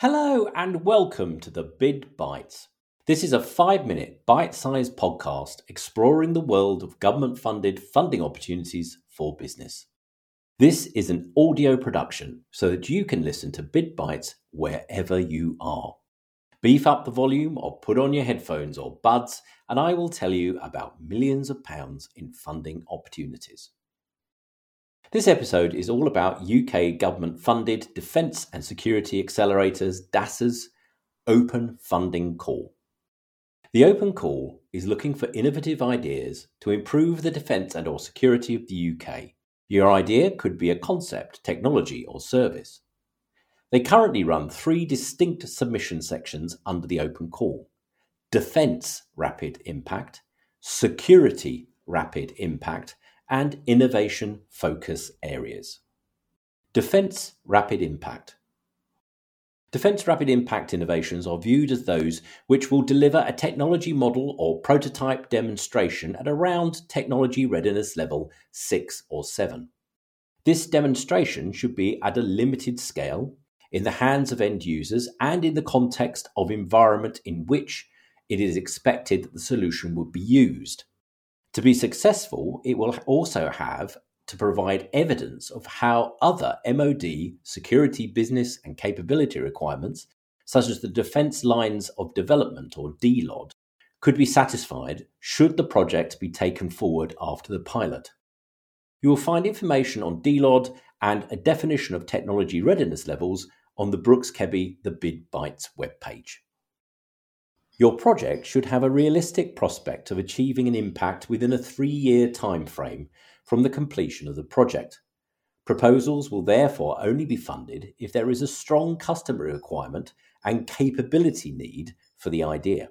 Hello and welcome to the Bid Bites. This is a five minute bite sized podcast exploring the world of government funded funding opportunities for business. This is an audio production so that you can listen to Bid Bites wherever you are. Beef up the volume or put on your headphones or buds, and I will tell you about millions of pounds in funding opportunities. This episode is all about UK government funded defence and security accelerators, DASA's Open Funding Call. The Open Call is looking for innovative ideas to improve the defence and or security of the UK. Your idea could be a concept, technology or service. They currently run three distinct submission sections under the Open Call. Defence Rapid Impact, Security Rapid Impact and innovation focus areas. Defence Rapid Impact. Defence Rapid Impact innovations are viewed as those which will deliver a technology model or prototype demonstration at around technology readiness level 6 or 7. This demonstration should be at a limited scale, in the hands of end users, and in the context of environment in which it is expected that the solution would be used. To be successful, it will also have to provide evidence of how other MOD security business and capability requirements, such as the Defence Lines of Development or DLOD, could be satisfied should the project be taken forward after the pilot. You will find information on DLOD and a definition of technology readiness levels on the Brooks Kebby The Bid Bites webpage. Your project should have a realistic prospect of achieving an impact within a three year timeframe from the completion of the project. Proposals will therefore only be funded if there is a strong customer requirement and capability need for the idea.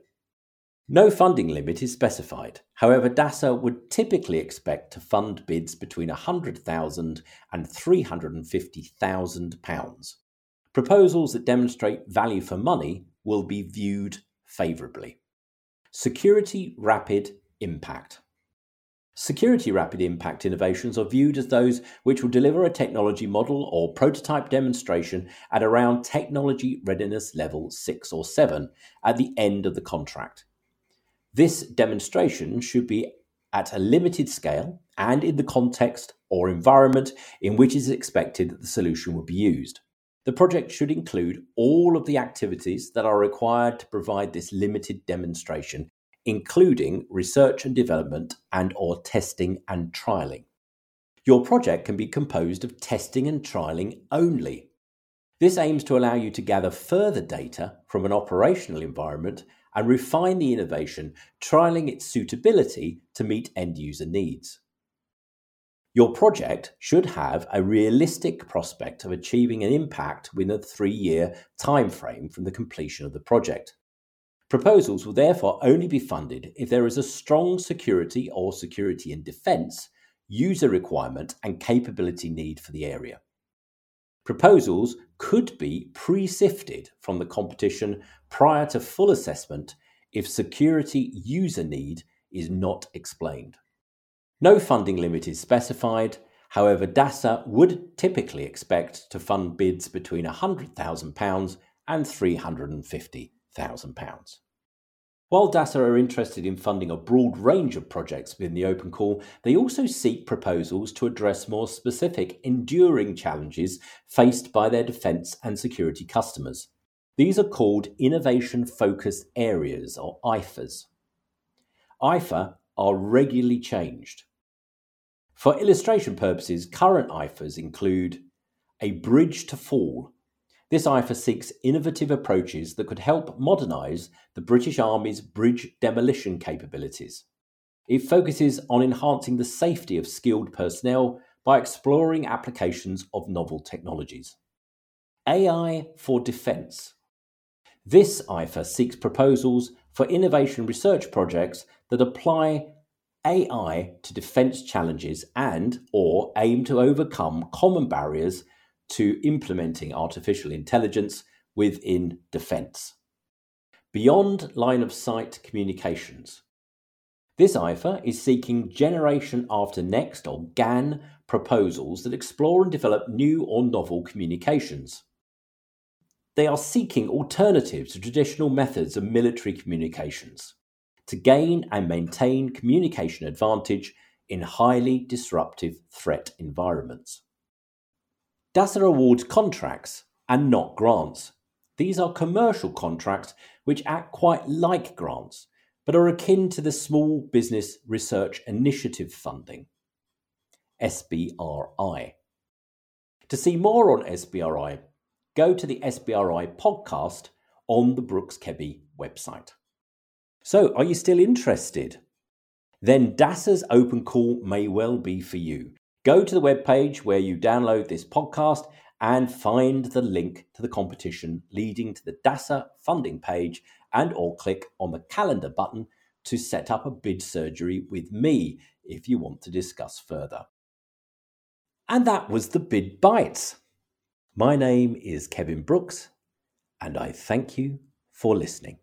No funding limit is specified. However, DASA would typically expect to fund bids between £100,000 and £350,000. Proposals that demonstrate value for money will be viewed favourably. Security Rapid Impact. Security Rapid Impact innovations are viewed as those which will deliver a technology model or prototype demonstration at around technology readiness level 6 or 7 at the end of the contract. This demonstration should be at a limited scale and in the context or environment in which it is expected that the solution will be used. The project should include all of the activities that are required to provide this limited demonstration, including research and development and or testing and trialing. Your project can be composed of testing and trialing only. This aims to allow you to gather further data from an operational environment and refine the innovation, trialing its suitability to meet end user needs. Your project should have a realistic prospect of achieving an impact within a three year timeframe from the completion of the project. Proposals will therefore only be funded if there is a strong security or security and defence user requirement and capability need for the area. Proposals could be pre sifted from the competition prior to full assessment if security user need is not explained. No funding limit is specified. However, DASA would typically expect to fund bids between £100,000 and £350,000. While DASA are interested in funding a broad range of projects within the open call, they also seek proposals to address more specific, enduring challenges faced by their defence and security customers. These are called Innovation Focused Areas, or IFAs. IFA are regularly changed. For illustration purposes, current IFAs include a bridge too far. This IFA seeks innovative approaches that could help modernise the British Army's bridge demolition capabilities. It focuses on enhancing the safety of skilled personnel by exploring applications of novel technologies. AI for Defence. This IFA seeks proposals for innovation research projects that apply AI to defense challenges and or aim to overcome common barriers to implementing artificial intelligence within defense. Beyond line of sight communications. This IFA is seeking generation after next or GAN proposals that explore and develop new or novel communications. They are seeking alternatives to traditional methods of military communications to gain and maintain communication advantage in highly disruptive threat environments. DASA awards contracts and not grants. These are commercial contracts which act quite like grants, but are akin to the Small Business Research Initiative funding, SBRI. To see more on SBRI, go to the SBRI podcast on the Brooks Kebby website. So, are you still interested? Then DASA's open call may well be for you. Go to the webpage where you download this podcast and find the link to the competition leading to the DASA funding page and or click on the calendar button to set up a bid surgery with me if you want to discuss further. And that was the Bid Bites. My name is Kevin Brooks, and I thank you for listening.